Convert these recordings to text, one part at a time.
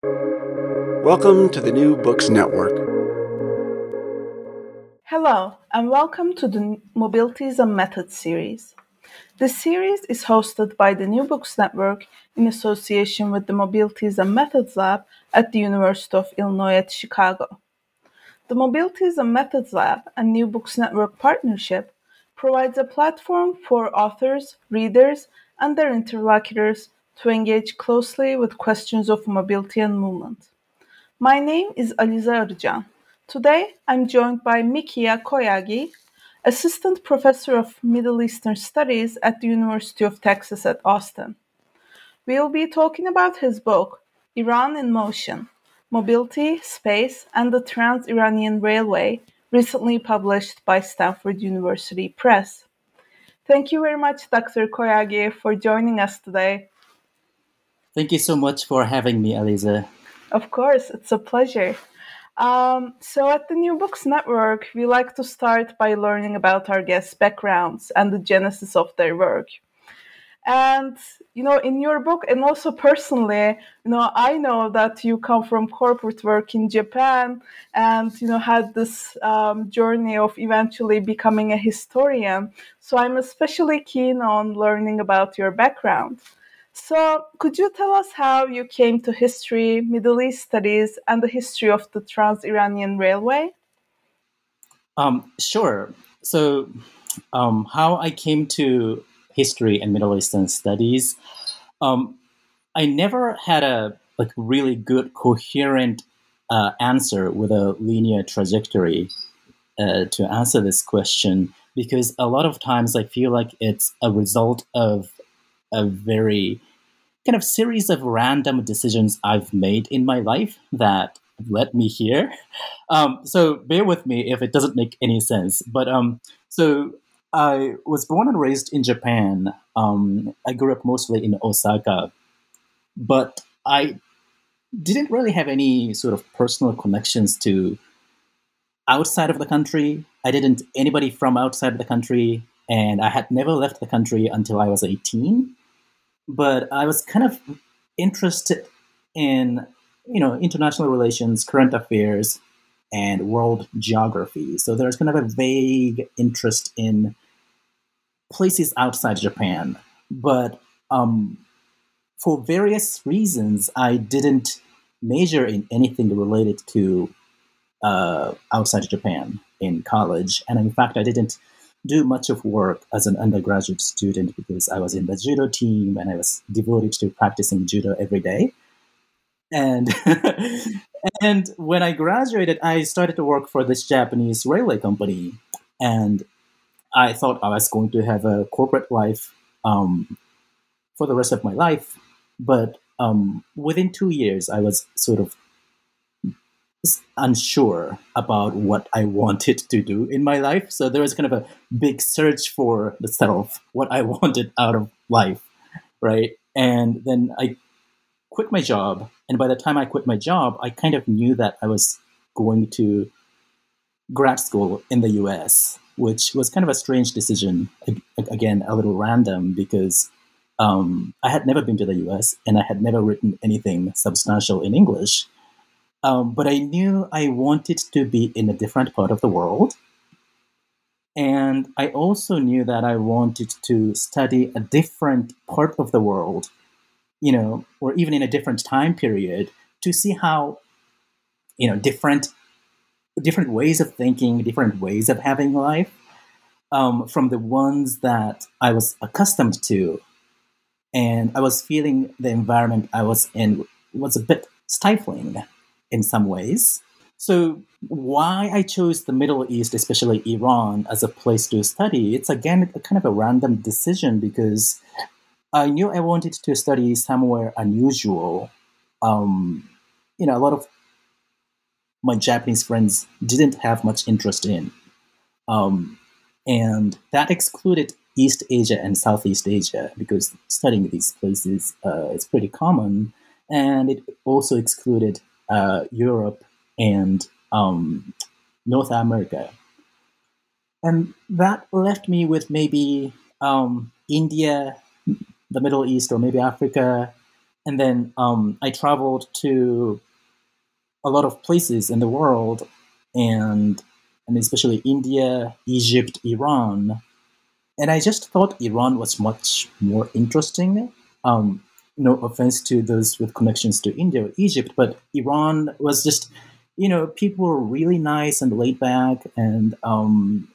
Welcome to the New Books Network. Hello, and welcome to the Mobilities and Methods series. This series is hosted by the New Books Network in association with the Mobilities and Methods Lab at the University of Illinois at Chicago. The Mobilities and Methods Lab and New Books Network partnership provides a platform for authors, readers, and their interlocutors to engage closely with questions of mobility and movement. My name is Alize Arıcan. Today, I'm joined by Mikiya Koyagi, Assistant Professor of Middle Eastern Studies at the University of Texas at Austin. We'll be talking about his book, Iran in Motion Mobility, Space, and the Trans Iranian Railway, recently published by Stanford University Press. Thank you very much, Dr. Koyagi, for joining us today. Thank you so much for having me, Alize. Of course, it's a pleasure. Um, so, at the New Books Network, we like to start by learning about our guests' backgrounds and the genesis of their work. And, you know, in your book, and also personally, you know, I know that you come from corporate work in Japan and, you know, had this um, journey of eventually becoming a historian. So, I'm especially keen on learning about your background. So, could you tell us how you came to history, Middle East studies, and the history of the Trans Iranian Railway? Um, sure. So, um, how I came to history and Middle Eastern studies, um, I never had a like really good coherent uh, answer with a linear trajectory uh, to answer this question because a lot of times I feel like it's a result of a very kind of series of random decisions I've made in my life that led me here. Um, so bear with me if it doesn't make any sense. But um, so I was born and raised in Japan. Um, I grew up mostly in Osaka, but I didn't really have any sort of personal connections to outside of the country. I didn't anybody from outside of the country, and I had never left the country until I was 18 but I was kind of interested in you know international relations, current affairs, and world geography. So there's kind of a vague interest in places outside Japan, but um, for various reasons, I didn't major in anything related to uh, outside Japan in college, and in fact, I didn't do much of work as an undergraduate student because I was in the judo team and I was devoted to practicing judo every day. And and when I graduated, I started to work for this Japanese railway company, and I thought I was going to have a corporate life um, for the rest of my life. But um, within two years, I was sort of unsure about what I wanted to do in my life. So there was kind of a big search for the self, what I wanted out of life, right? And then I quit my job. And by the time I quit my job, I kind of knew that I was going to grad school in the US, which was kind of a strange decision. Again, a little random because um, I had never been to the US and I had never written anything substantial in English. Um, but I knew I wanted to be in a different part of the world. And I also knew that I wanted to study a different part of the world, you know, or even in a different time period to see how, you know, different different ways of thinking, different ways of having life um, from the ones that I was accustomed to. And I was feeling the environment I was in was a bit stifling in some ways. So, why I chose the Middle East, especially Iran, as a place to study, it's again a kind of a random decision because I knew I wanted to study somewhere unusual. Um, you know, a lot of my Japanese friends didn't have much interest in. Um, and that excluded East Asia and Southeast Asia because studying these places uh, is pretty common. And it also excluded uh, Europe, and um, North America. And that left me with maybe um, India, the Middle East, or maybe Africa, and then um, I traveled to a lot of places in the world, and and especially India, Egypt, Iran, and I just thought Iran was much more interesting. Um, no offense to those with connections to India or Egypt, but Iran was just, you know, people were really nice and laid back, and um,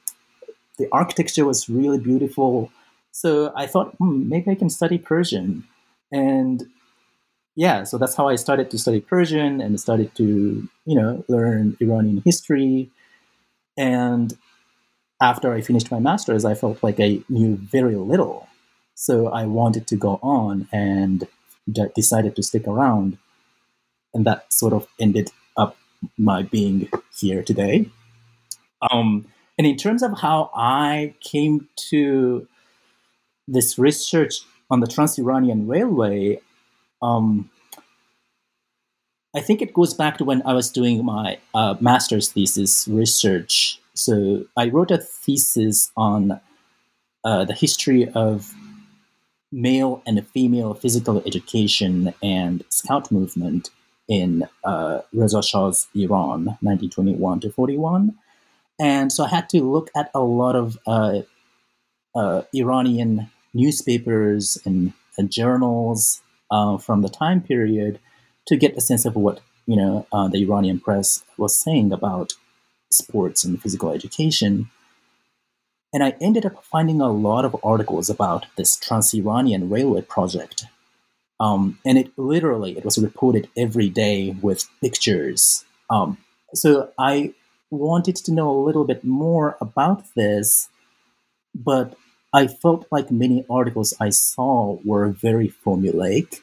the architecture was really beautiful. So I thought, hmm, maybe I can study Persian. And yeah, so that's how I started to study Persian and started to, you know, learn Iranian history. And after I finished my master's, I felt like I knew very little. So I wanted to go on and decided to stick around. And that sort of ended up my being here today. Um, and in terms of how I came to this research on the Trans Iranian Railway, um, I think it goes back to when I was doing my uh, master's thesis research. So I wrote a thesis on uh, the history of male and female physical education and scout movement in uh, Reza Shah's Iran, 1921 to 41. And so I had to look at a lot of uh, uh, Iranian newspapers and, and journals uh, from the time period to get a sense of what you know uh, the Iranian press was saying about sports and physical education. And I ended up finding a lot of articles about this Trans-Iranian railway project. Um, and it literally, it was reported every day with pictures. Um, so I wanted to know a little bit more about this, but I felt like many articles I saw were very formulaic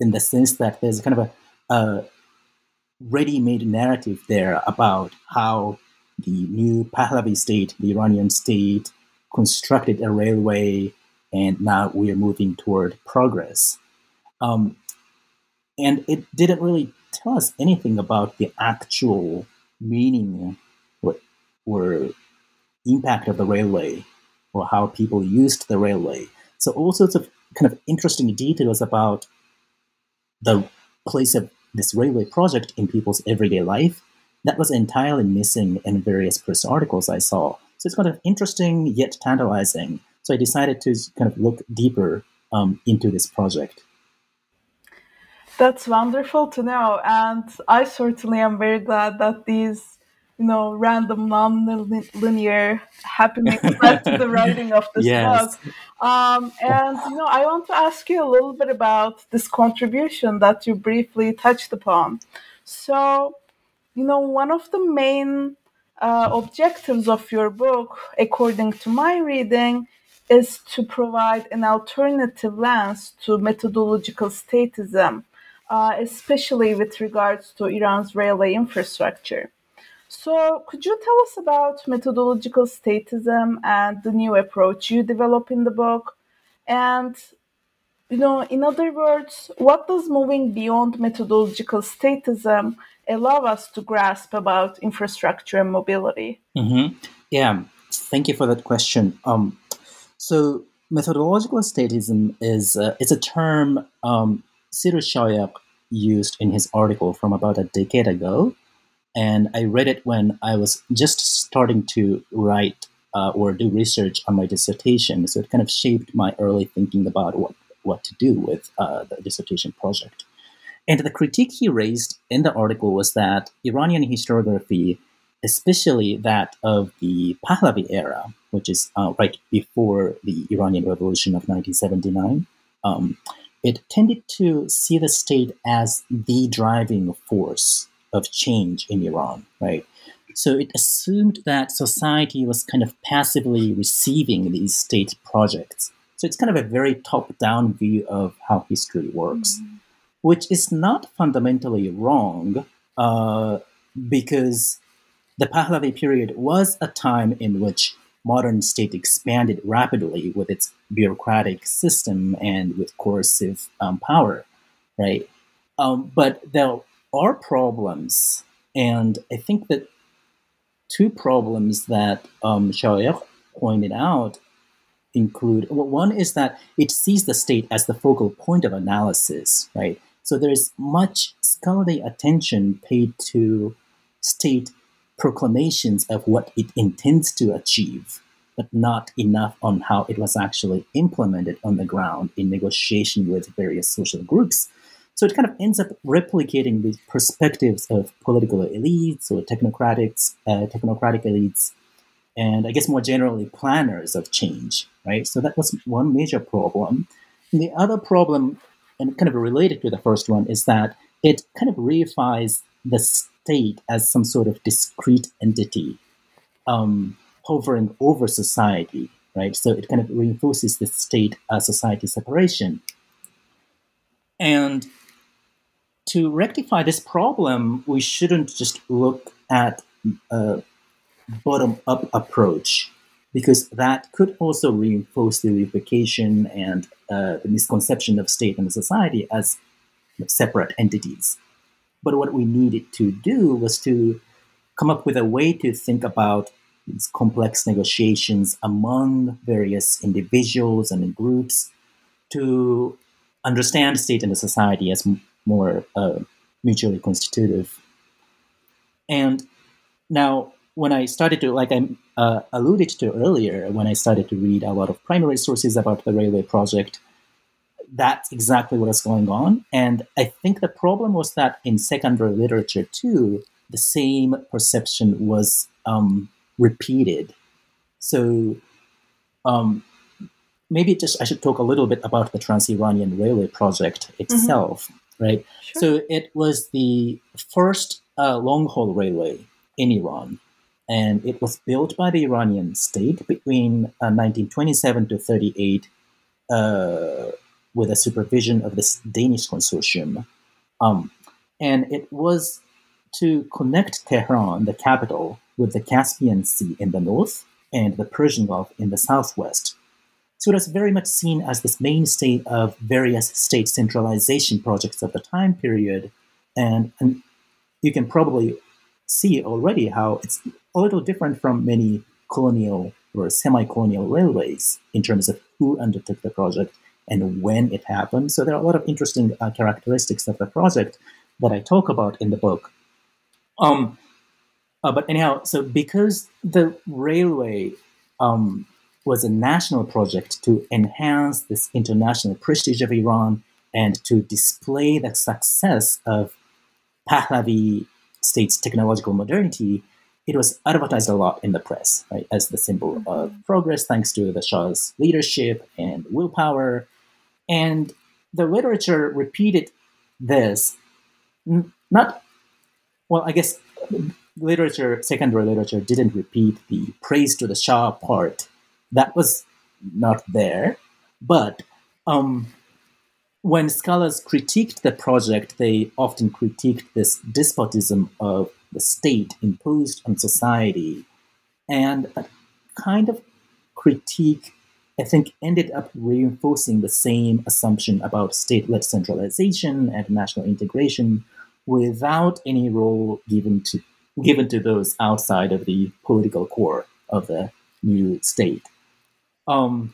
in the sense that there's kind of a, a ready made narrative there about how the new Pahlavi state, the Iranian state, constructed a railway and now we are moving toward progress. Um, and it didn't really tell us anything about the actual meaning or, or impact of the railway or how people used the railway. So all sorts of kind of interesting details about the place of this railway project in people's everyday life that was entirely missing in various press articles I saw. So it's kind of interesting yet tantalizing. So I decided to kind of look deeper um, into this project. That's wonderful to know, and I certainly am very glad that these, you know, random non-linear happenings led to the writing of this yes. book. Um, and you know, I want to ask you a little bit about this contribution that you briefly touched upon. So, you know, one of the main uh, objectives of your book, according to my reading, is to provide an alternative lens to methodological statism uh, especially with regards to Iran's railway infrastructure. So, could you tell us about methodological statism and the new approach you develop in the book? And, you know, in other words, what does moving beyond methodological statism allow us to grasp about infrastructure and mobility? Mm-hmm. Yeah, thank you for that question. Um, so, methodological statism is uh, it's a term um, Cyrus Schayegh used in his article from about a decade ago. And I read it when I was just starting to write uh, or do research on my dissertation. So it kind of shaped my early thinking about what, what to do with uh, the dissertation project. And the critique he raised in the article was that Iranian historiography, especially that of the Pahlavi era, which is uh, right before the Iranian Revolution of 1979, um, it tended to see the state as the driving force of change in Iran, right? So it assumed that society was kind of passively receiving these state projects. So it's kind of a very top down view of how history works, mm-hmm. Which is not fundamentally wrong uh, because the Pahlavi period was a time in which modern state expanded rapidly with its bureaucratic system and with coercive um, power, right? Um, but there are problems, and I think that two problems that um, pointed out include well, one is that it sees the state as the focal point of analysis, right? So there's much scholarly attention paid to state proclamations of what it intends to achieve, but not enough on how it was actually implemented on the ground in negotiation with various social groups. So it kind of ends up replicating the perspectives of political elites or technocratics, uh, technocratic elites, and I guess more generally planners of change, right? So that was one major problem. And the other problem, and kind of related to the first one, is that it kind of reifies the state as some sort of discrete entity um, hovering over society, right? So it kind of reinforces the state as society separation. And to rectify this problem, we shouldn't just look at a bottom up approach because that could also reinforce the reification and uh, the misconception of state and society as separate entities. But what we needed to do was to come up with a way to think about these complex negotiations among various individuals and groups to understand state and society as m- more uh, mutually constitutive. And now, when I started to, like I uh, alluded to earlier, when I started to read a lot of primary sources about the railway project, that's exactly what was going on. And I think the problem was that in secondary literature too, the same perception was um, repeated. So um, maybe just I should talk a little bit about the Trans-Iranian Railway project itself, mm-hmm. right? Sure. So it was the first uh, long-haul railway in Iran, and it was built by the Iranian state between uh, 1927 to 38. Uh, with the supervision of this Danish consortium. Um, and it was to connect Tehran, the capital, with the Caspian Sea in the north and the Persian Gulf in the southwest. So it was very much seen as this mainstay of various state centralization projects of the time period. And, and you can probably see already how it's a little different from many colonial or semi colonial railways in terms of who undertook the project and when it happened. So there are a lot of interesting uh, characteristics of the project that I talk about in the book. Um, uh, but anyhow, so because the railway um, was a national project to enhance this international prestige of Iran and to display the success of Pahlavi state's technological modernity, it was advertised a lot in the press right, as the symbol of progress thanks to the Shah's leadership and willpower and the literature repeated this, not, well, I guess literature, secondary literature, didn't repeat the praise to the Shah part. That was not there. But um, when scholars critiqued the project, they often critiqued this despotism of the state imposed on society and that kind of critique I think, ended up reinforcing the same assumption about state led centralization and national integration without any role given to, given to those outside of the political core of the new state. Um,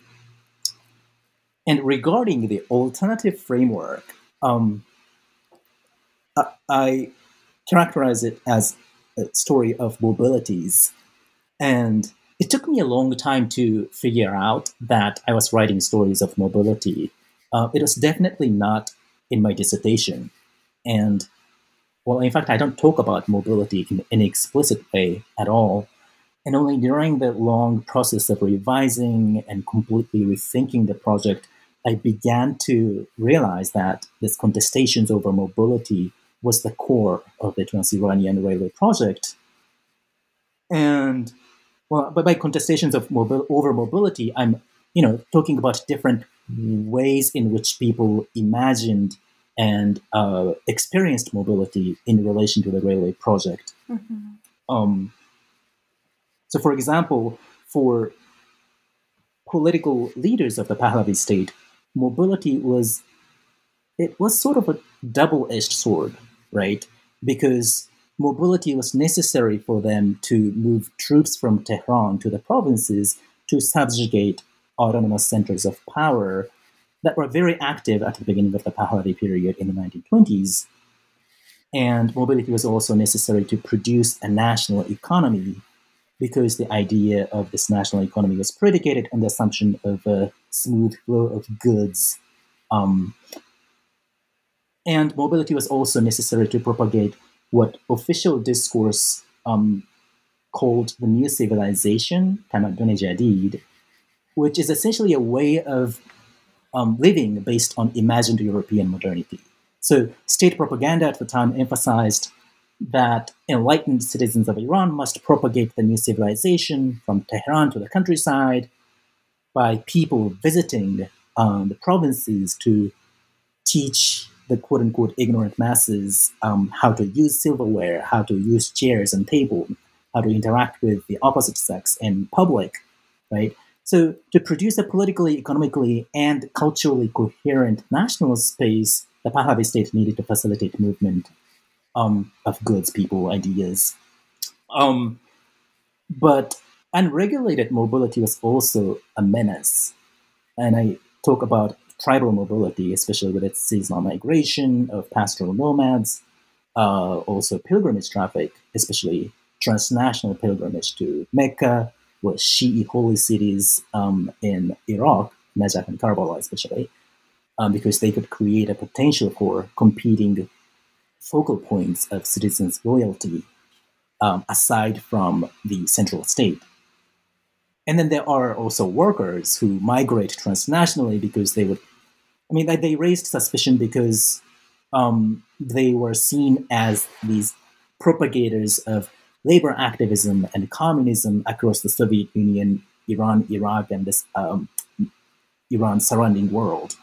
and regarding the alternative framework, um, I, characterize it as a story of mobilities. And it took me a long time to figure out that I was writing stories of mobility. Uh, it was definitely not in my dissertation. And, well, in fact, I don't talk about mobility in any explicit way at all. And only during the long process of revising and completely rethinking the project, I began to realize that this contestations over mobility was the core of the Trans-Iranian Railway project. And well, but by contestations of mobil- over mobility, I'm you know talking about different ways in which people imagined and uh, experienced mobility in relation to the railway project. Mm-hmm. Um, so, for example, for political leaders of the Pahlavi state, mobility was it was sort of a double-edged sword, right? Because mobility was necessary for them to move troops from Tehran to the provinces to subjugate autonomous centers of power that were very active at the beginning of the Pahlavi period in the 1920s. And mobility was also necessary to produce a national economy because the idea of this national economy was predicated on the assumption of a smooth flow of goods. Um, and mobility was also necessary to propagate what official discourse um, called the New Civilization, Tamaduni Jadid, which is essentially a way of um, living based on imagined European modernity. So, state propaganda at the time emphasized that enlightened citizens of Iran must propagate the new civilization from Tehran to the countryside by people visiting um, the provinces to teach the quote unquote ignorant masses um, how to use silverware, how to use chairs and tables, how to interact with the opposite sex in public, right? So, to produce a politically, economically, and culturally coherent national space, the Pahlavi state needed to facilitate movement um, of goods, people, ideas. Um, but unregulated mobility was also a menace. And I talk about tribal mobility, especially with its seasonal migration of pastoral nomads, uh, also pilgrimage traffic, especially transnational pilgrimage to Mecca, or Shi'i holy cities um, in Iraq, Najaf and Karbala especially, um, because they could create a potential for competing focal points of citizens' loyalty um, aside from the central state. And then there are also workers who migrate transnationally because they would, I mean, they raised suspicion because um, they were seen as these propagators of labor activism and communism across the Soviet Union, Iran, Iraq, and this um, Iran surrounding world.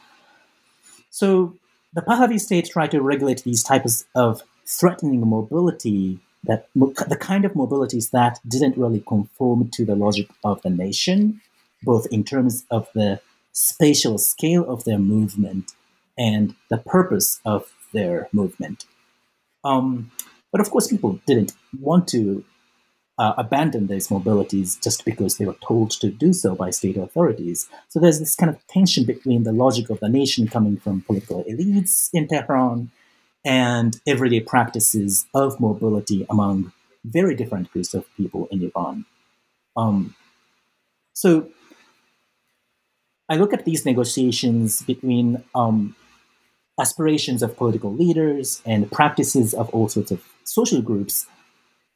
So the Pahlavi state tried to regulate these types of threatening mobility that the kind of mobilities that didn't really conform to the logic of the nation, both in terms of the spatial scale of their movement and the purpose of their movement. Um, but of course, people didn't want to uh, these mobilities just because they were told to do so by state authorities. So there's this kind of tension between the logic of the nation coming from political elites in Tehran and everyday practices of mobility among very different groups of people in Iran. Um, so I look at these negotiations between um, aspirations of political leaders and practices of all sorts of social groups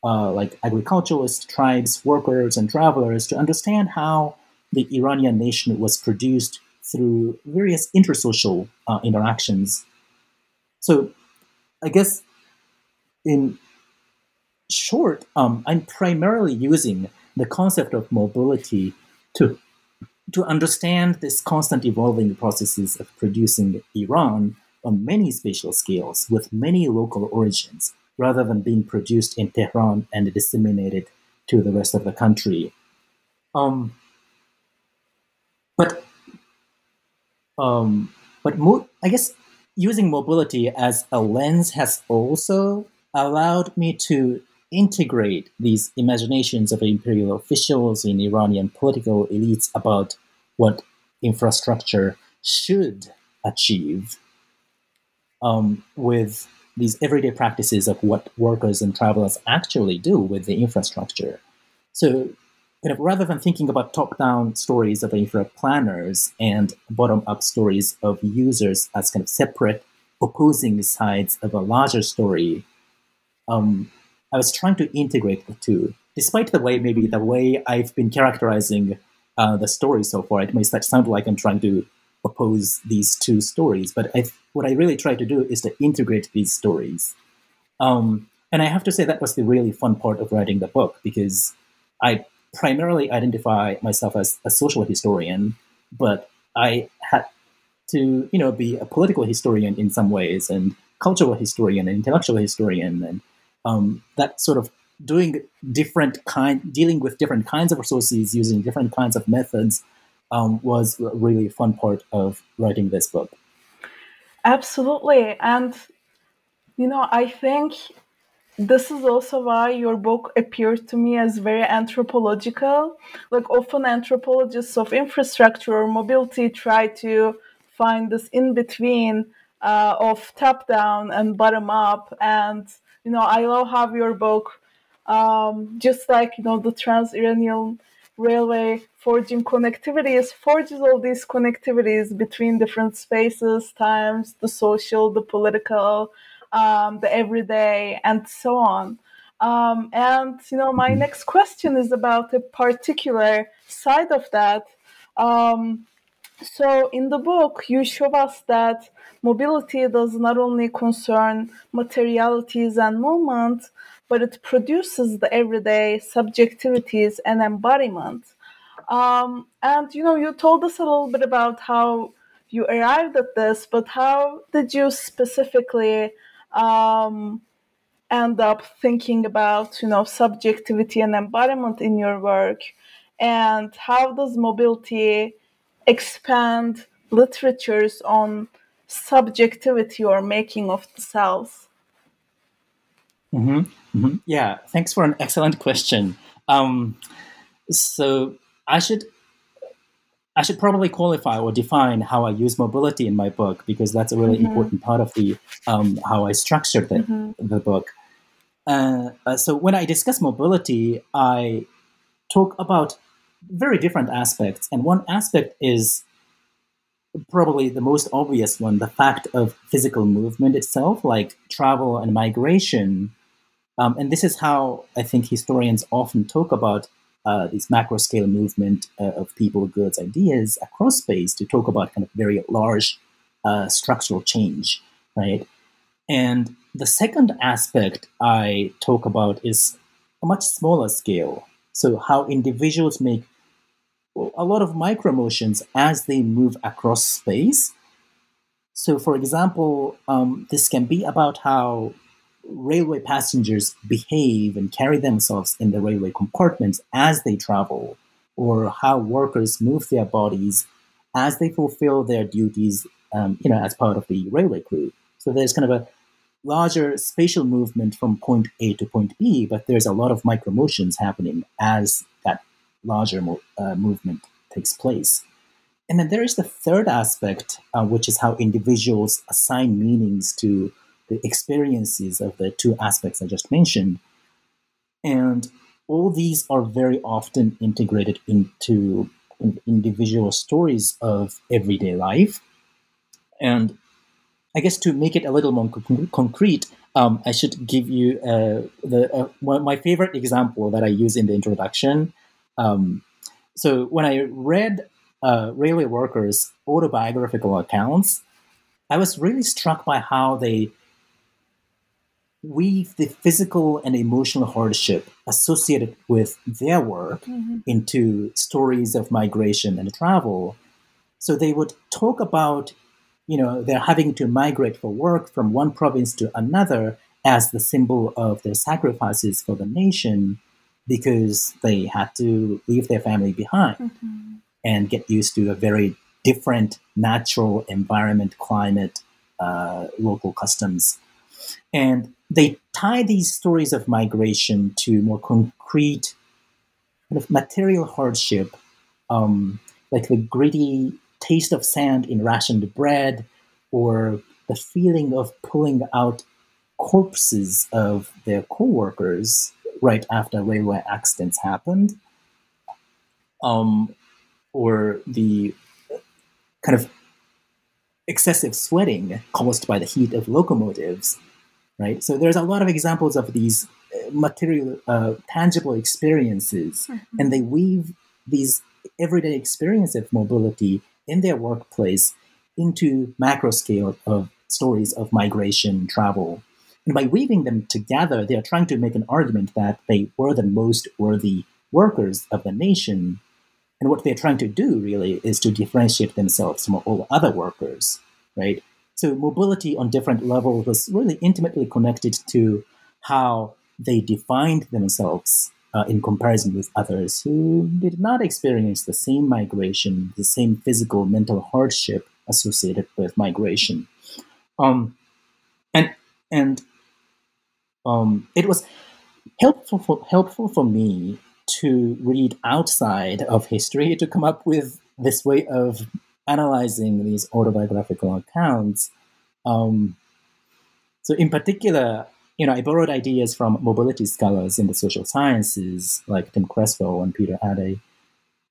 uh, like agriculturalists, tribes, workers, and travelers to understand how the Iranian nation was produced through various intersocial uh, interactions. So, I guess in short, um, I'm primarily using the concept of mobility to to understand this constant evolving processes of producing Iran on many spatial scales with many local origins rather than being produced in Tehran and disseminated to the rest of the country. Um, but um, but mo- I guess using mobility as a lens has also allowed me to integrate these imaginations of imperial officials in Iranian political elites about what infrastructure should achieve um, with these everyday practices of what workers and travelers actually do with the infrastructure. So, kind of rather than thinking about top-down stories of infra planners and bottom-up stories of users as kind of separate opposing sides of a larger story, um, I was trying to integrate the two. Despite the way, maybe the way I've been characterizing uh, the story so far, it may sound like I'm trying to oppose these two stories. But I, what I really try to do is to integrate these stories. Um, and I have to say that was the really fun part of writing the book because I primarily identify myself as a social historian, but I had to, you know, be a political historian in some ways and cultural historian and intellectual historian and um, that sort of doing different kind, dealing with different kinds of resources using different kinds of methods um, was a really fun part of writing this book. Absolutely. And, you know, I think this is also why your book appeared to me as very anthropological. Like often anthropologists of infrastructure or mobility try to find this in between uh, of top down and bottom up. And you know, I love how your book, um, just like you know the Trans-Iranian Railway forging connectivities, forges all these connectivities between different spaces, times, the social, the political, um, the everyday, and so on. Um, and you know, my next question is about a particular side of that. Um, so, in the book, you show us that mobility does not only concern materialities and movement, but it produces the everyday subjectivities and embodiment. Um, and you know, you told us a little bit about how you arrived at this, but how did you specifically um, end up thinking about you know subjectivity and embodiment in your work and how does mobility expand literatures on subjectivity or making of the self mm-hmm. Mm-hmm. yeah thanks for an excellent question um, so i should I should probably qualify or define how I use mobility in my book because that's a really mm-hmm. important part of the um, how I structured the, mm-hmm. the book. Uh, uh, so when I discuss mobility, I talk about very different aspects, and one aspect is probably the most obvious one: the fact of physical movement itself, like travel and migration. Um, and this is how I think historians often talk about uh, this macro scale movement uh, of people, goods, ideas across space to talk about kind of very large uh, structural change, right? And the second aspect I talk about is a much smaller scale. So, how individuals make a lot of micro motions as they move across space. So, for example, um, this can be about how railway passengers behave and carry themselves in the railway compartments as they travel, or how workers move their bodies as they fulfill their duties, um, you know, as part of the railway crew. So there's kind of a larger spatial movement from point A to point B, but there's a lot of micro motions happening as that larger mo- uh, movement takes place. And then there is the third aspect, uh, which is how individuals assign meanings to the experiences of the two aspects I just mentioned. And all these are very often integrated into individual stories of everyday life. And I guess to make it a little more concrete, um, I should give you uh, the uh, my favorite example that I use in the introduction. Um, so when I read uh, railway workers' autobiographical accounts, I was really struck by how they weave the physical and emotional hardship associated with their work mm-hmm. into stories of migration and travel. So they would talk about, you know, they're having to migrate for work from one province to another as the symbol of their sacrifices for the nation because they had to leave their family behind mm-hmm. and get used to a very different natural environment, climate, uh, local customs. And they tie these stories of migration to more concrete kind of material hardship, um, like the gritty taste of sand in rationed bread, or the feeling of pulling out corpses of their co-workers right after railway accidents happened, um, or the kind of excessive sweating caused by the heat of locomotives right? So there's a lot of examples of these uh, material, uh, tangible experiences, mm-hmm. and they weave these everyday experience of mobility in their workplace into macro scale of stories of migration, travel. And by weaving them together, they are trying to make an argument that they were the most worthy workers of the nation. And what they're trying to do really is to differentiate themselves from all other workers, right? So mobility on different levels was really intimately connected to how they defined themselves uh, in comparison with others who did not experience the same migration, the same physical, mental hardship associated with migration. Um, and and um, it was helpful for, helpful for me to read outside of history to come up with this way of analyzing these autobiographical accounts. Um, so, in particular, you know, I borrowed ideas from mobility scholars in the social sciences like Tim Cresswell and Peter Adey,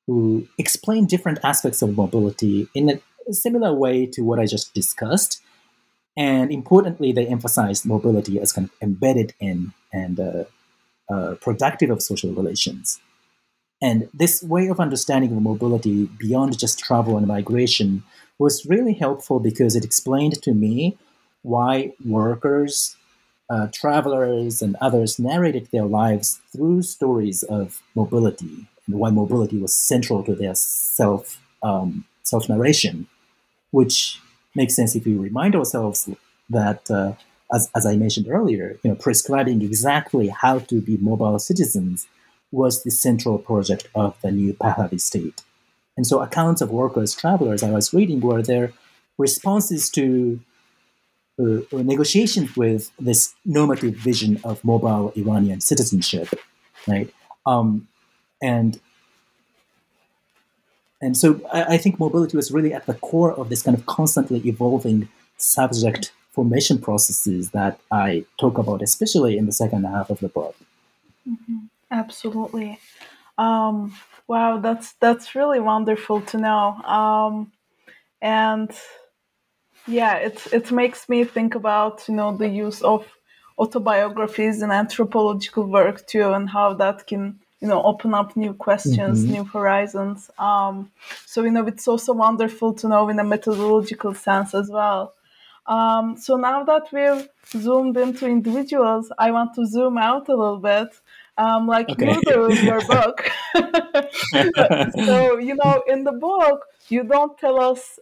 who explain different aspects of mobility in a similar way to what I just discussed. And importantly, they emphasized mobility as kind of embedded in and uh, uh, productive of social relations. And this way of understanding of mobility beyond just travel and migration was really helpful because it explained to me why workers, uh, travelers, and others narrated their lives through stories of mobility and why mobility was central to their self um, self narration, which makes sense if we remind ourselves that, uh, as, as I mentioned earlier, you know, prescribing exactly how to be mobile citizens was the central project of the new Pahlavi state. And so accounts of workers, travelers I was reading were their responses to uh, negotiations with this normative vision of mobile Iranian citizenship, right? Um, and and so I, I, think mobility was really at the core of this kind of constantly evolving subject formation processes that I talk about, especially in the second half of the book. Mm-hmm. Absolutely. Um, wow, that's that's really wonderful to know. Um, and yeah, it it makes me think about you know the use of autobiographies in anthropological work too, and how that can you know open up new questions, mm-hmm. new horizons. Um, so you know it's also wonderful to know in a methodological sense as well. Um, so now that we've zoomed into individuals, I want to zoom out a little bit um, like okay. do in your book. so, you know, in the book, you don't tell us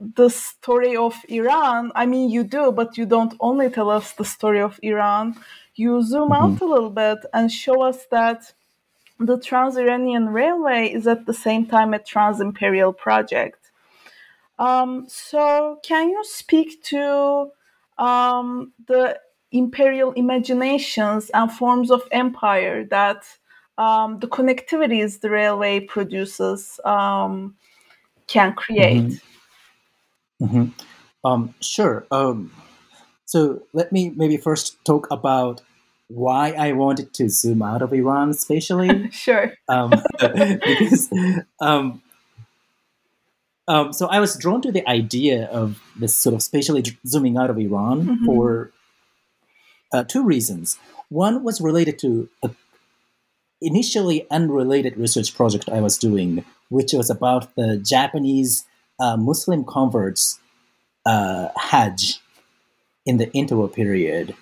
the story of Iran. I mean, you do, but you don't only tell us the story of Iran. You zoom mm-hmm. out a little bit and show us that the Trans Iranian Railway is at the same time a trans imperial project. Um, so, can you speak to um, the imperial imaginations and forms of empire that um, the connectivities the railway produces um, can create. Mm-hmm. Mm-hmm. Um, sure. Um, so let me maybe first talk about why I wanted to zoom out of Iran spatially. sure. Um, because um, um, so I was drawn to the idea of this sort of spatially zooming out of Iran mm-hmm. for uh, two reasons. One was related to a initially unrelated research project I was doing, which was about the Japanese uh, Muslim converts uh, Hajj in the interwar period.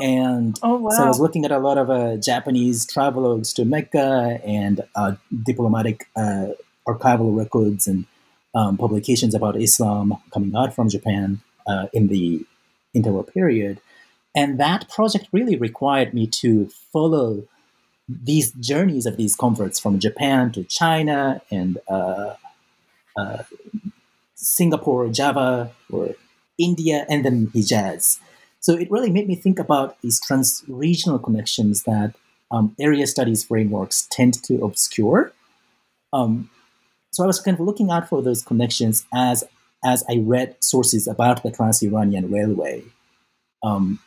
And oh, wow. so I was looking at a lot of uh, Japanese travelogues to Mecca and uh, diplomatic uh, archival records and um, publications about Islam coming out from Japan uh, in the interwar period. And that project really required me to follow these journeys of these converts from Japan to China and uh, uh, Singapore, Java, or India, and then Hijaz. So it really made me think about these trans-regional connections that um, area studies frameworks tend to obscure. Um, so I was kind of looking out for those connections as as I read sources about the Trans-Iranian Railway. Um,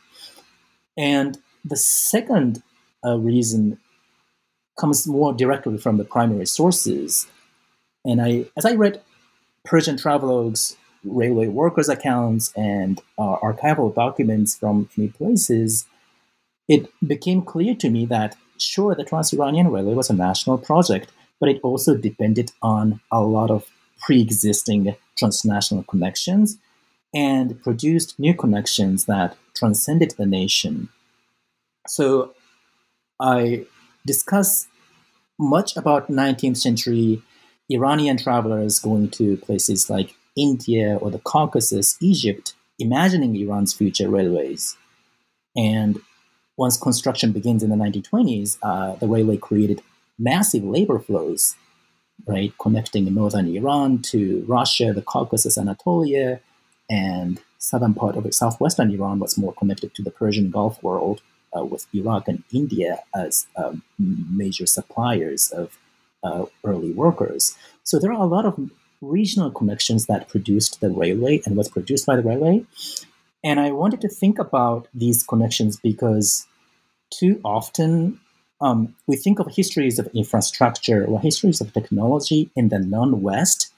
and the second uh, reason comes more directly from the primary sources. And I, as I read Persian travelogues, railway workers' accounts, and uh, archival documents from many places, it became clear to me that sure, the Trans-Iranian Railway was a national project, but it also depended on a lot of pre-existing transnational connections and produced new connections that transcended the nation. So I discuss much about 19th century Iranian travelers going to places like India or the Caucasus, Egypt, imagining Iran's future railways. And once construction begins in the 1920s, uh, the railway created massive labor flows, right, connecting northern Iran to Russia, the Caucasus, Anatolia, and southern part of it, southwestern Iran was more connected to the Persian Gulf world, uh, with Iraq and India as um, major suppliers of uh, early workers. So there are a lot of regional connections that produced the railway and was produced by the railway. And I wanted to think about these connections because too often um, we think of histories of infrastructure or histories of technology in the non West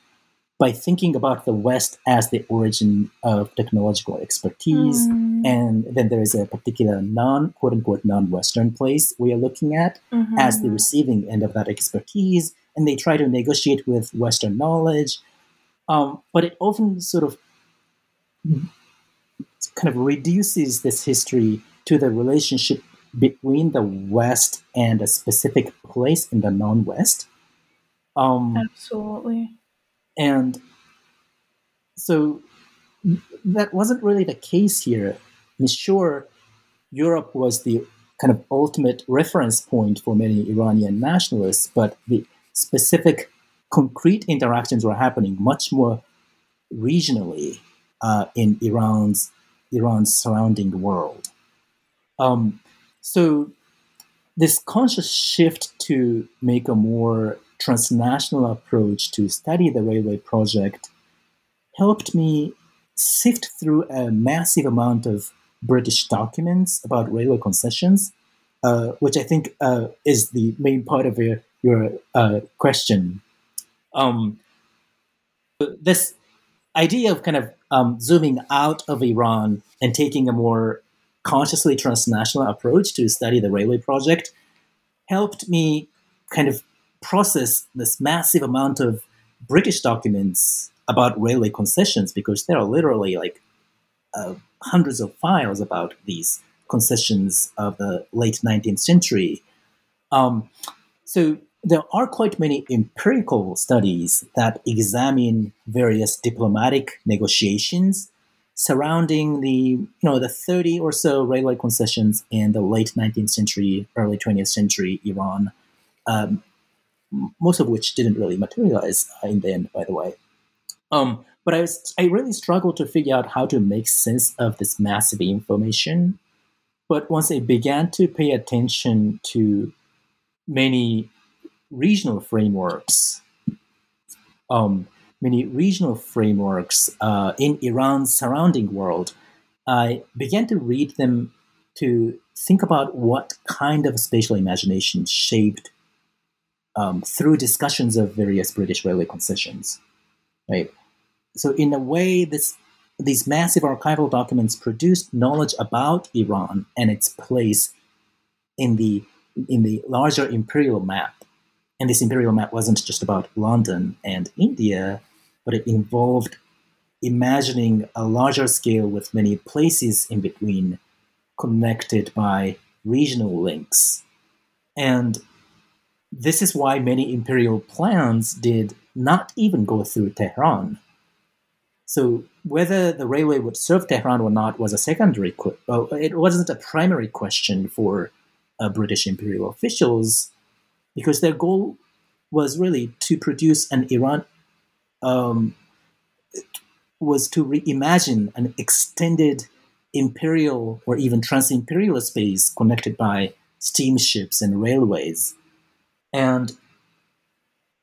by thinking about the West as the origin of technological expertise. Mm. And then there is a particular non, quote unquote, non Western place we are looking at mm-hmm. as the receiving end of that expertise. And they try to negotiate with Western knowledge. Um, but it often sort of kind of reduces this history to the relationship between the West and a specific place in the non West. Um, Absolutely. And so that wasn't really the case here. I mean, sure, Europe was the kind of ultimate reference point for many Iranian nationalists, but the specific concrete interactions were happening much more regionally uh, in Iran's Iran's surrounding world. Um, so this conscious shift to make a more transnational approach to study the railway project helped me sift through a massive amount of British documents about railway concessions, uh, which I think uh, is the main part of your, your uh, question. Um, this idea of kind of um, zooming out of Iran and taking a more consciously transnational approach to study the railway project helped me kind of process this massive amount of British documents about railway concessions because there are literally like uh, hundreds of files about these concessions of the late 19th century. Um, so there are quite many empirical studies that examine various diplomatic negotiations surrounding the you know the 30 or so railway concessions in the late 19th century early 20th century iran um, most of which didn't really materialize in the end, by the way. Um, but I, was, I really struggled to figure out how to make sense of this massive information. But once I began to pay attention to many regional frameworks, um, many regional frameworks uh, in Iran's surrounding world, I began to read them to think about what kind of spatial imagination shaped um, through discussions of various British railway concessions, right? So in a way, this these massive archival documents produced knowledge about Iran and its place in the in the larger imperial map. And this imperial map wasn't just about London and India, but it involved imagining a larger scale with many places in between connected by regional links. And this is why many imperial plans did not even go through Tehran. So whether the railway would serve Tehran or not was a secondary. Qu- uh, it wasn't a primary question for uh, British imperial officials, because their goal was really to produce an Iran. Um, was to reimagine an extended imperial or even trans-imperial space connected by steamships and railways and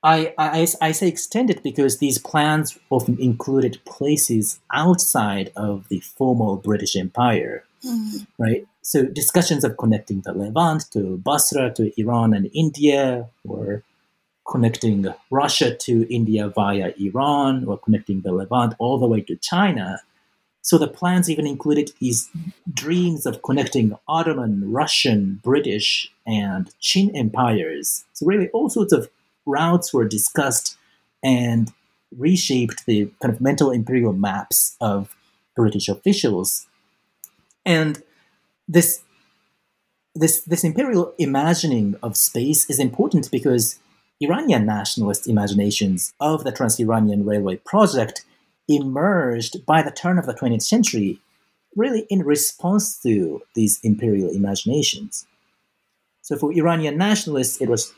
I, I, I say extended because these plans often included places outside of the formal British Empire, mm. right? So discussions of connecting the Levant to Basra to Iran and India, or connecting Russia to India via Iran, or connecting the Levant all the way to China. So the plans even included these dreams of connecting Ottoman, Russian, British, and Qing empires. So really, all sorts of routes were discussed and reshaped the kind of mental imperial maps of British officials. And this this this imperial imagining of space is important because Iranian nationalist imaginations of the Trans-Iranian Railway project emerged by the turn of the 20th century, really in response to these imperial imaginations. So for Iranian nationalists, it was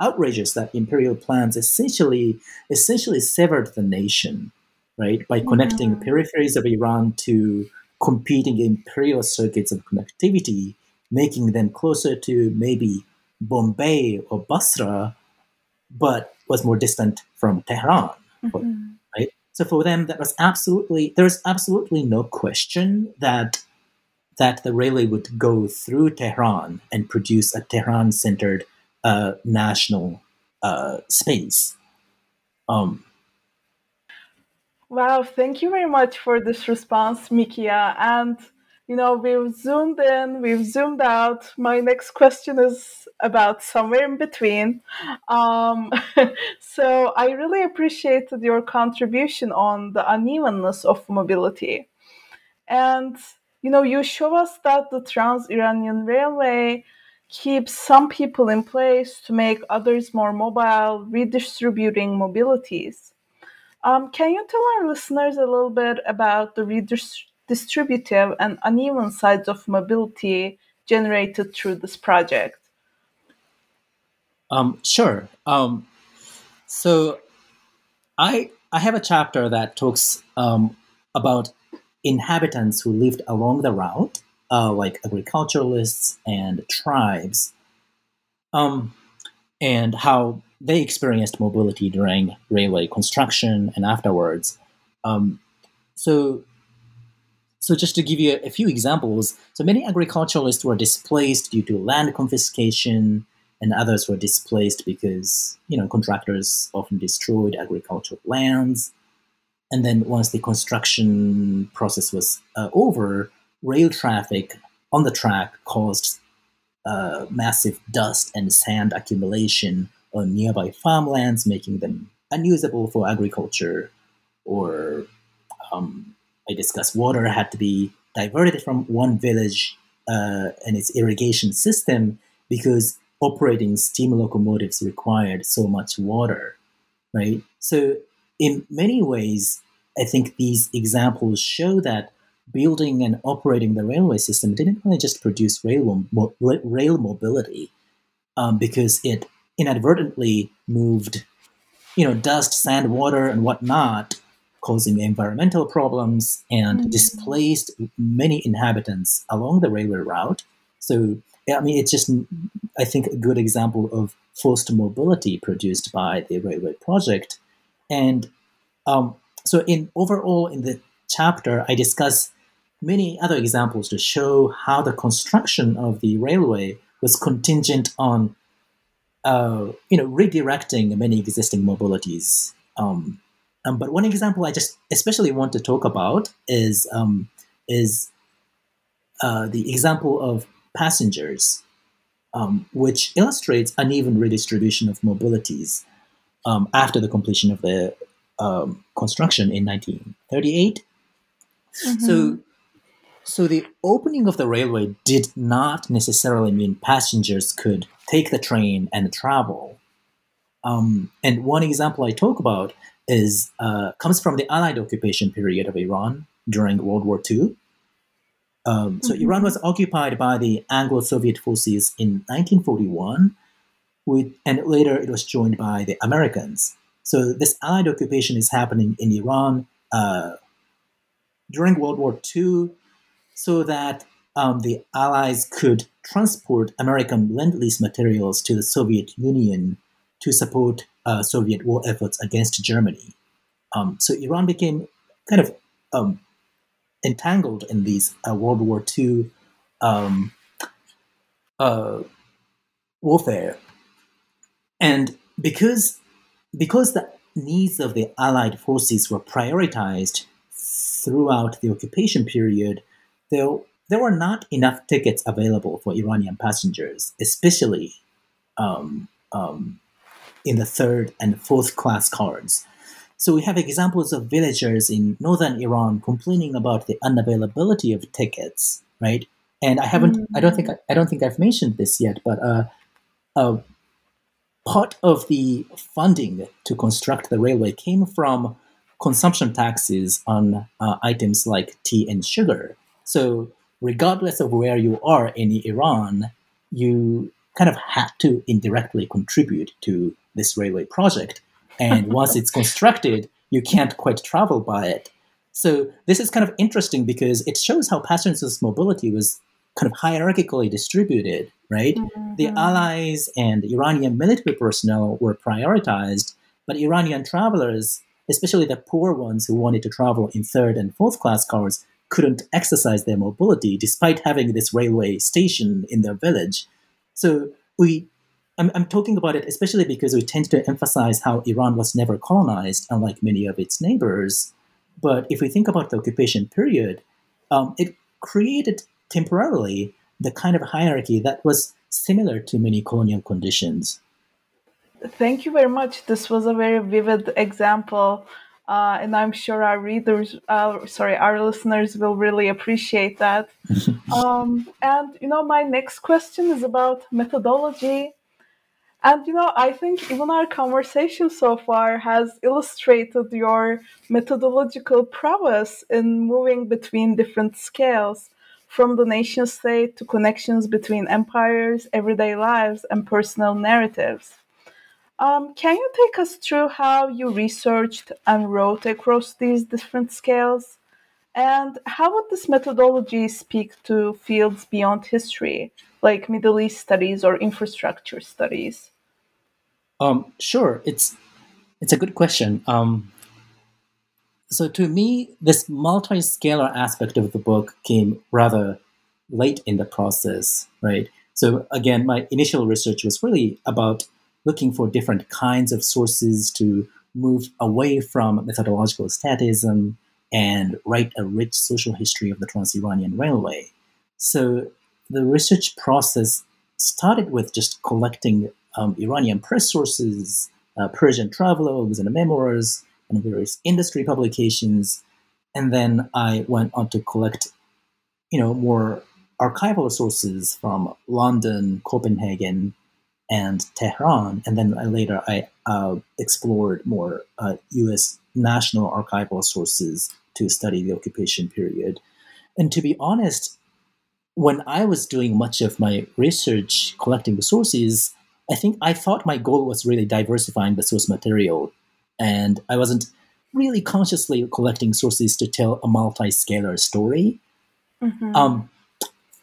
outrageous that imperial plans essentially essentially severed the nation right? By connecting the peripheries of Iran to competing imperial circuits of connectivity, making them closer to maybe Bombay or Basra, but was more distant from Tehran. Mhm. So for them, that was absolutely there was absolutely no question that that the railway would go through Tehran and produce a Tehran-centered uh, national uh, space. Um, Wow, thank you very much for this response, Mikiya. And you know, we've zoomed in, we've zoomed out. My next question is about somewhere in between. Um, so I really appreciated your contribution on the unevenness of mobility. And you know, you show us that the Trans-Iranian Railway keeps some people in place to make others more mobile, redistributing mobilities. Um, can you tell our listeners a little bit about the redistributive and uneven sides of mobility generated through this project? um, sure. Um, so I I have a chapter that talks um, about inhabitants who lived along the route, uh, like agriculturalists and tribes, um, and how they experienced mobility during railway construction and afterwards. Um, so, so just to give you a, few examples, so many agriculturalists were displaced due to land confiscation, and others were displaced because you know contractors often destroyed agricultural lands. And then once the construction process was uh, over, rail traffic on the track caused uh, massive dust and sand accumulation on nearby farmlands, making them unusable for agriculture. Or um, I discussed water had to be diverted from one village uh, and its irrigation system because operating steam locomotives required so much water, right? So in many ways, I think these examples show that building and operating the railway system didn't really just produce rail, mo- rail mobility um, because it inadvertently moved, you know, dust, sand, water, and whatnot, causing environmental problems and Mhm. displaced many inhabitants along the railway route. So, I mean, it's just, I think, a good example of forced mobility produced by the railway project. And um, so, in overall, in the chapter, I discuss many other examples to show how the construction of the railway was contingent on, uh, you know, redirecting many existing mobilities. Um, um, but one example I just especially want to talk about is um, is uh, the example of passengers, um, which illustrates uneven redistribution of mobilities um, after the completion of the um, construction in 1938. So, so the opening of the railway did not necessarily mean passengers could take the train and travel. Um, and one example I talk about is uh, comes from the Allied occupation period of Iran during World War II. Um, so Mhm. Iran was occupied by the Anglo-Soviet forces in 1941, with, and later it was joined by the Americans. So this Allied occupation is happening in Iran uh, during World War II, so that um, the Allies could transport American Lend-Lease materials to the Soviet Union to support uh, Soviet war efforts against Germany. Um, so Iran became kind of um, entangled in these uh, World War II um, uh, warfare, and because because the needs of the Allied forces were prioritized throughout the occupation period, there there were not enough tickets available for Iranian passengers, especially um, um, in the third and fourth class cards. So we have examples of villagers in northern Iran complaining about the unavailability of tickets, right? And I haven't, I don't think, I don't think I've mentioned this yet, but uh, uh, part of the funding to construct the railway came from consumption taxes on uh, items like tea and sugar. So regardless of where you are in Iran, you kind of had to indirectly contribute to this railway project. And once it's constructed, you can't quite travel by it. So this is kind of interesting because it shows how passengers' mobility was kind of hierarchically distributed, right? Mm-hmm. The Allies and Iranian military personnel were prioritized, but Iranian travelers, especially the poor ones who wanted to travel in third and fourth class cars, couldn't exercise their mobility despite having this railway station in their village. So we I'm, I'm, talking about it especially because we tend to emphasize how Iran was never colonized, unlike many of its neighbors. But if we think about the occupation period, um, it created temporarily the kind of hierarchy that was similar to many colonial conditions. Thank you very much. This was a very vivid example, uh, and I'm sure our readers, uh, sorry, our listeners will really appreciate that. um, and you know, my next question is about methodology. And you know, I think even our conversation so far has illustrated your methodological prowess in moving between different scales from the nation state to connections between empires, everyday lives, and personal narratives. Um, can you take us through how you researched and wrote across these different scales? And how would this methodology speak to fields beyond history, like Middle East studies or infrastructure studies? Um, sure, it's it's a good question. Um, so to me, this multi-scalar aspect of the book came rather late in the process, right? So again, my initial research was really about looking for different kinds of sources to move away from methodological statism and write a rich social history of the Trans-Iranian Railway. So the research process started with just collecting um, Iranian press sources, uh, Persian travelogues and memoirs, and various industry publications. And then I went on to collect, you know, more archival sources from London, Copenhagen, and Tehran. And then later I uh, explored more uh, U.S. national archival sources to study the occupation period. And to be honest, when I was doing much of my research collecting the sources, I think I thought my goal was really diversifying the source material and I wasn't really consciously collecting sources to tell a multi-scalar story. Mm-hmm. Um,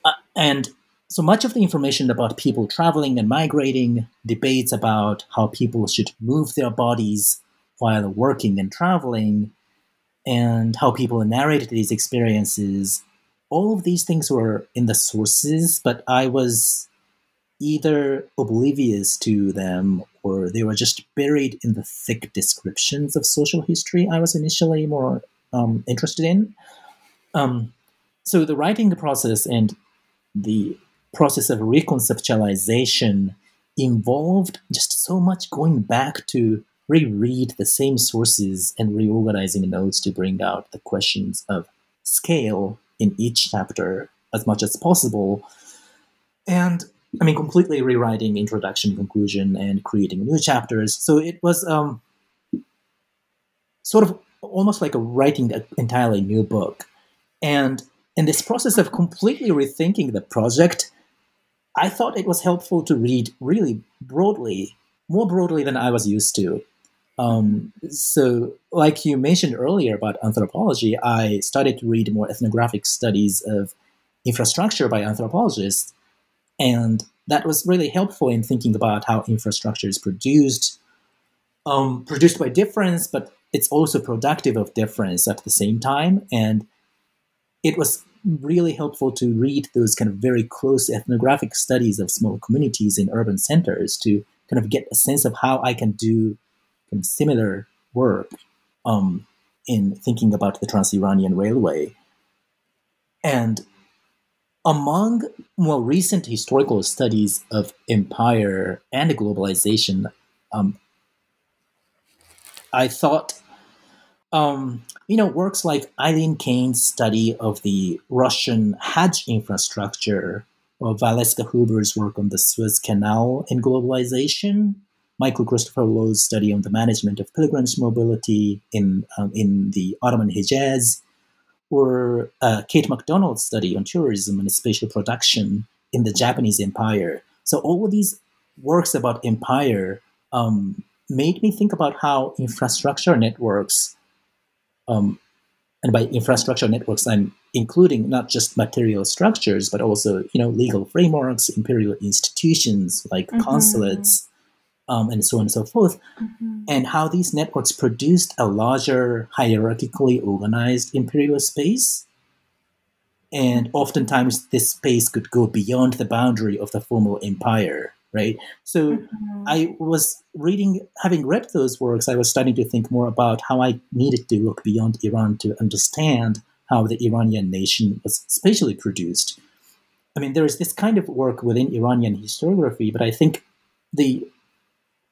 uh, and so much of the information about people traveling and migrating, debates about how people should move their bodies while working and traveling, and how people narrated these experiences, all of these things were in the sources, but I was either oblivious to them or they were just buried in the thick descriptions of social history I was initially more um, interested in. Um, so the writing process and the process of reconceptualization involved just so much going back to reread the same sources and reorganizing notes to bring out the questions of scale in each chapter as much as possible. And I mean, completely rewriting introduction, conclusion, and creating new chapters. So it was um, sort of almost like a writing an entirely new book. And in this process of completely rethinking the project, I thought it was helpful to read really broadly, more broadly than I was used to. Um, so, like you mentioned earlier about anthropology, I started to read more ethnographic studies of infrastructure by anthropologists and that was really helpful in thinking about how infrastructure is produced, um, produced by difference, but it's also productive of difference at the same time. And it was really helpful to read those kind of very close ethnographic studies of small communities in urban centers to kind of get a sense of how I can do kind of similar work um, in thinking about the Trans-Iranian Railway. And among more recent historical studies of empire and globalization, um, I thought, um, you know, works like Eileen Kane's study of the Russian Hajj infrastructure, or Valeska Huber's work on the Suez Canal and globalization, Michael Christopher Low's study on the management of pilgrims' mobility in um, in the Ottoman Hejaz, or uh, Kate McDonald's study on tourism and spatial production in the Japanese Empire. So all of these works about empire um, made me think about how infrastructure networks um, and by infrastructure networks, I'm including not just material structures, but also you know legal frameworks, imperial institutions like mm-hmm. consulates, um, and so on and so forth, mm-hmm. and how these networks produced a larger, hierarchically organized imperial space. And oftentimes, this space could go beyond the boundary of the formal empire right? So mm-hmm. I was reading, having read those works, I was starting to think more about how I needed to look beyond Iran to understand how the Iranian nation was spatially produced. I mean, there is this kind of work within Iranian historiography, but I think the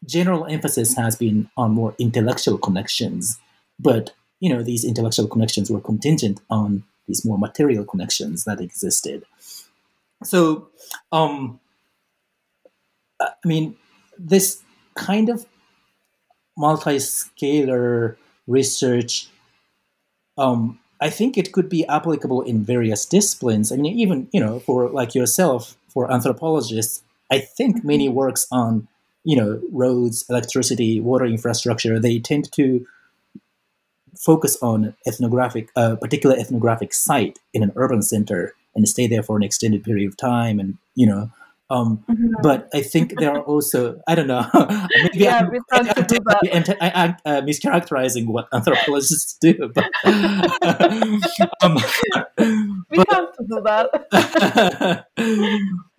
general emphasis has been on more intellectual connections. But you know, these intellectual connections were contingent on these more material connections that existed. So, um, I mean, this kind of multi-scalar research, um, I think it could be applicable in various disciplines. I mean, even you know, for like yourself, for anthropologists, I think many mm-hmm. works on you know roads, electricity, water infrastructure. They tend to focus on ethnographic, a uh, particular ethnographic site in an urban center and stay there for an extended period of time, and you know um, mm-hmm. But I think there are also I don't know maybe yeah, I'm, I'm, I'm, I'm uh, mischaracterizing what anthropologists do, but um, we but, have to do that.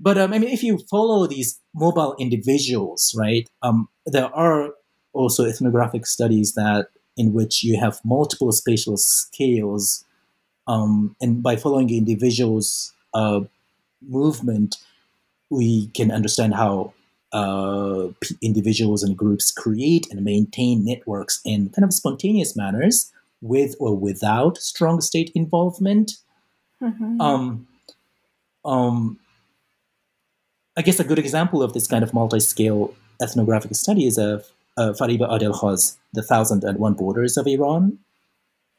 but um, I mean, if you follow these mobile individuals, right? Um, there are also ethnographic studies that in which you have multiple spatial scales, um, and by following individuals' uh, movement we can understand how uh, individuals and groups create and maintain networks in kind of spontaneous manners with or without strong state involvement. Mm-hmm. Um, um, I guess a good example of this kind of multi-scale ethnographic study is of uh, Fariba Adelkhah, The Thousand and One Borders of Iran.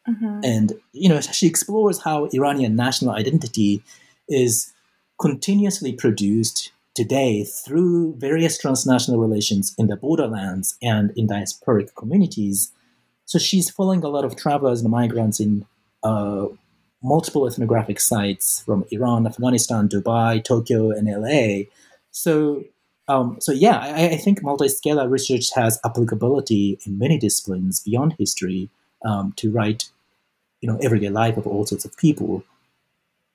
Mm-hmm. And, you know, she explores how Iranian national identity is continuously produced today through various transnational relations in the borderlands and in diasporic communities. So she's following a lot of travelers and migrants in uh, multiple ethnographic sites from Iran, Afghanistan, Dubai, Tokyo, and LA. So, um, so yeah, I, I think multi-scalar research has applicability in many disciplines beyond history um, to write, you know, everyday life of all sorts of people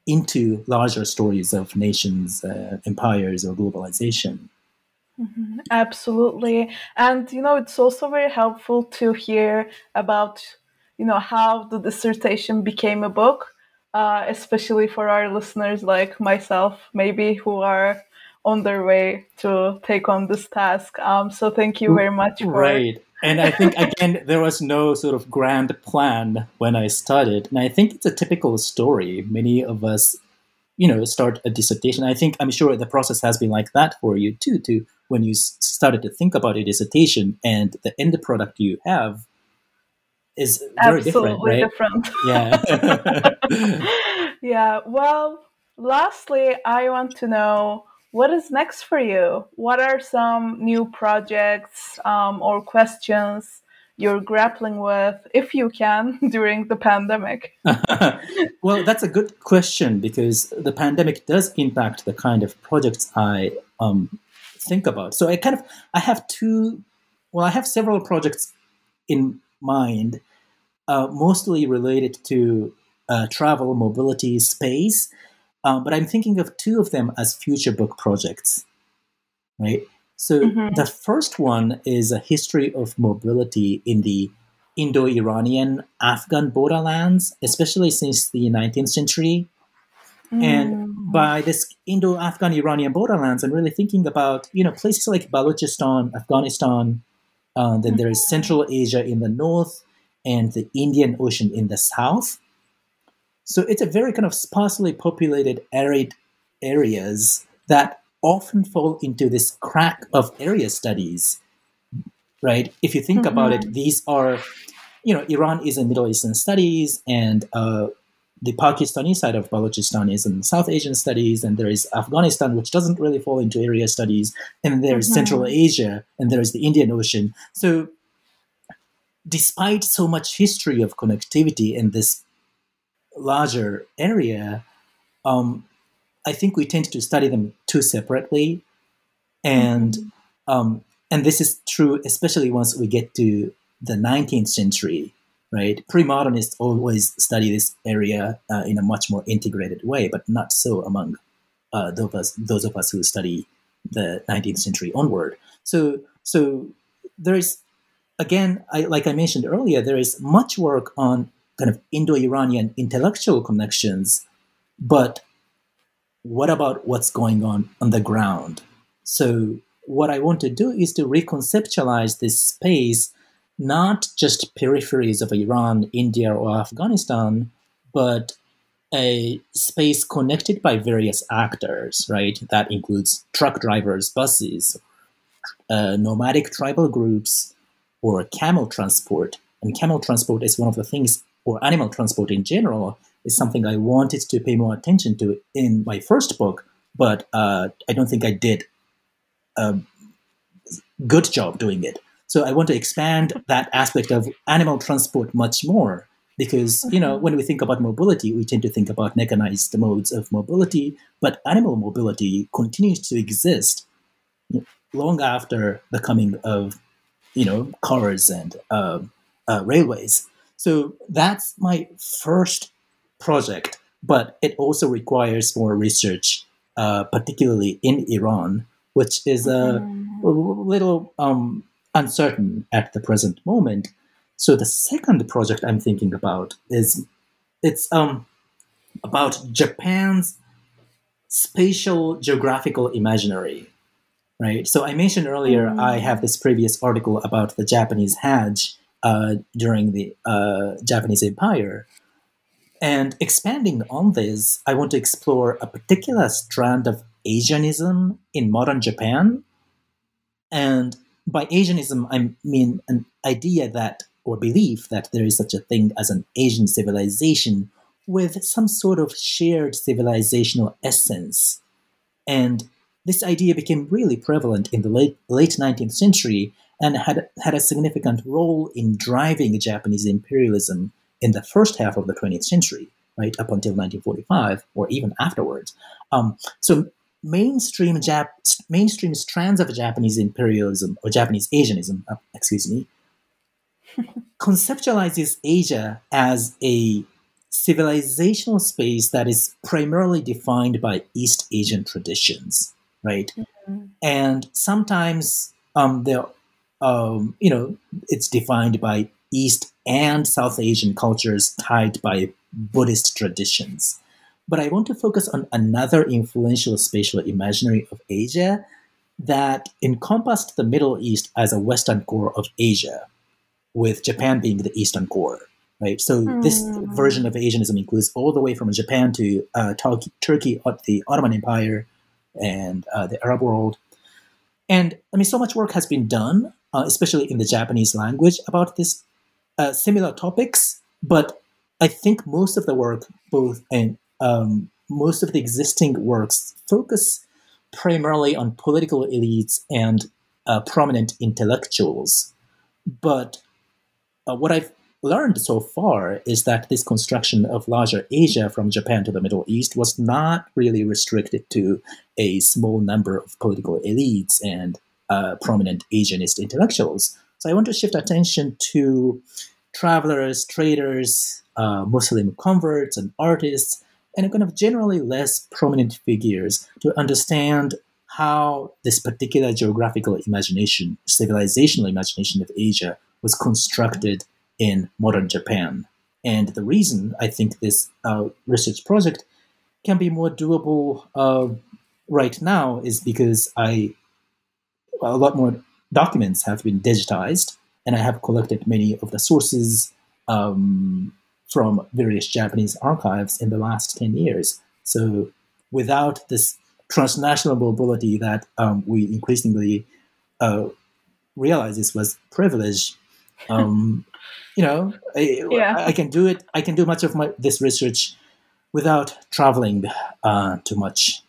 into larger stories of nations, uh, empires, or globalization. Mm-hmm. Absolutely. And, you know, it's also very helpful to hear about, you know, how the dissertation became a book, uh, especially for our listeners like myself, maybe who are on their way to take on this task. Um, so thank you very much for right and I think again there was no sort of grand plan when I started, and I think it's a typical story. Many of us, you know, start a dissertation. I think I'm sure the process has been like that for you too. To when you started to think about a dissertation and the end product you have is very Absolutely different, right? Different. Yeah. yeah. Well, lastly, I want to know what is next for you? What are some new projects um, or questions you're grappling with, if you can, during the pandemic? well, that's a good question because the pandemic does impact the kind of projects I um, think about. So I kind of I have two. Well, I have several projects in mind, uh, mostly related to uh, travel, mobility, space um, but I'm thinking of two of them as future book projects, right? So mm-hmm. the first one is a history of mobility in the Indo-Iranian Afghan borderlands, especially since the 19th century. Mm. And by this Indo-Afghan Iranian borderlands, I'm really thinking about you know places like Balochistan, Afghanistan. Uh, then there is mm-hmm. Central Asia in the north and the Indian Ocean in the south. So it's a very kind of sparsely populated, arid areas that often fall into this crack of area studies, right? If you think mm-hmm. about it, mm-hmm. these are, you know, Iran is in Middle Eastern studies, and uh, the Pakistani side of Balochistan is in South Asian studies, and there is Afghanistan, which doesn't really fall into area studies, and there's mm-hmm. Central Asia, and there's the Indian Ocean. So despite so much history of connectivity in this larger area, um, I think we tend to study them too separately, and mm-hmm. um, and this is true especially once we get to the 19th century. Right, pre-modernists always study this area uh, in a much more integrated way, but not so among uh, those of us those of us who study the 19th century onward. So so there is again, I, like I mentioned earlier, there is much work on kind of Indo-Iranian intellectual connections, but what about what's going on on the ground? So what I want to do is to reconceptualize this space, not just peripheries of Iran, India, or Afghanistan, but a space connected by various actors, right? That includes truck drivers, buses, uh, nomadic tribal groups, or camel transport. And camel transport is one of the things, or animal transport in general, is something I wanted to pay more attention to in my first book, but uh, I don't think I did a good job doing it. So I want to expand that aspect of animal transport much more because you know when we think about mobility we tend to think about mechanized modes of mobility but animal mobility continues to exist long after the coming of you know, cars and uh, uh, railways. So that's my first project, but it also requires more research, uh, particularly in Iran, which is a, a little um, uncertain at the present moment. So the second project I'm thinking about is it's um, about Japan's spatial geographical imaginary right? So I mentioned earlier mm-hmm. I have this previous article about the Japanese Hajj uh, during the uh, Japanese Empire. And expanding on this, I want to explore a particular strand of Asianism in modern Japan. And by Asianism, I mean an idea that, or belief that there is such a thing as an Asian civilization with some sort of shared civilizational essence. And this idea became really prevalent in the late, late 19th century and had, had a significant role in driving Japanese imperialism in the first half of the 20th century, right, up until 1945 or even afterwards. Um, so mainstream Jap- mainstream strands of Japanese imperialism or Japanese Asianism, uh, excuse me, conceptualizes Asia as a civilizational space that is primarily defined by East Asian traditions right? Mm-hmm. And sometimes um, there, um, you know, it's defined by East and South Asian cultures tied by Buddhist traditions. But I want to focus on another influential spatial imaginary of Asia that encompassed the Middle East as a Western core of Asia, with Japan being the Eastern core. Right, so mm. this version of Asianism includes all the way from Japan to uh, Turkey, the Ottoman Empire, and uh, the Arab world. And I mean, so much work has been done, uh, especially in the Japanese language, about this uh, similar topics. But I think most of the work, both and um, most of the existing works, focus primarily on political elites and uh, prominent intellectuals. But uh, what I've learned so far is that this construction of larger Asia from Japan to the Middle East was not really restricted to a small number of political elites and uh, prominent Asianist intellectuals. So I want to shift attention to travelers, traders, uh, Muslim converts, and artists, and kind of generally less prominent figures to understand how this particular geographical imagination, civilizational imagination of Asia was constructed in modern Japan. And the reason I think this uh, research project can be more doable uh, right now is because I a lot more documents have been digitized, and I have collected many of the sources um, from various Japanese archives in the last ten years. So without this transnational mobility that um, we increasingly uh, realize this was privilege, um, you know, I, yeah. I, can do it. I can do much of my this research without traveling uh, too much.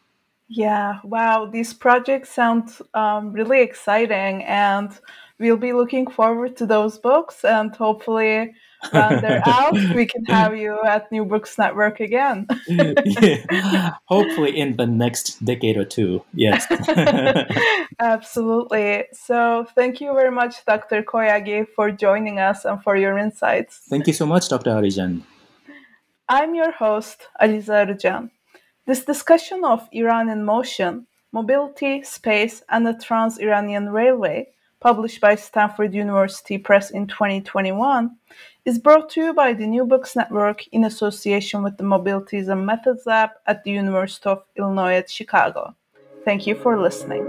Yeah, wow, these projects sound um, really exciting. And we'll be looking forward to those books and hopefully when they're out we can have you at new books network again yeah. hopefully in the next decade or two yes absolutely so thank you very much dr koyagi for joining us and for your insights thank you so much dr Arıcan i'm your host Alize Arıcan. this discussion of iran in motion mobility space and the trans-iranian railway published by Stanford University Press in 2021, is brought to you by the New Books Network in association with the Mobilities and Methods Lab at the University of Illinois at Chicago. Thank you for listening.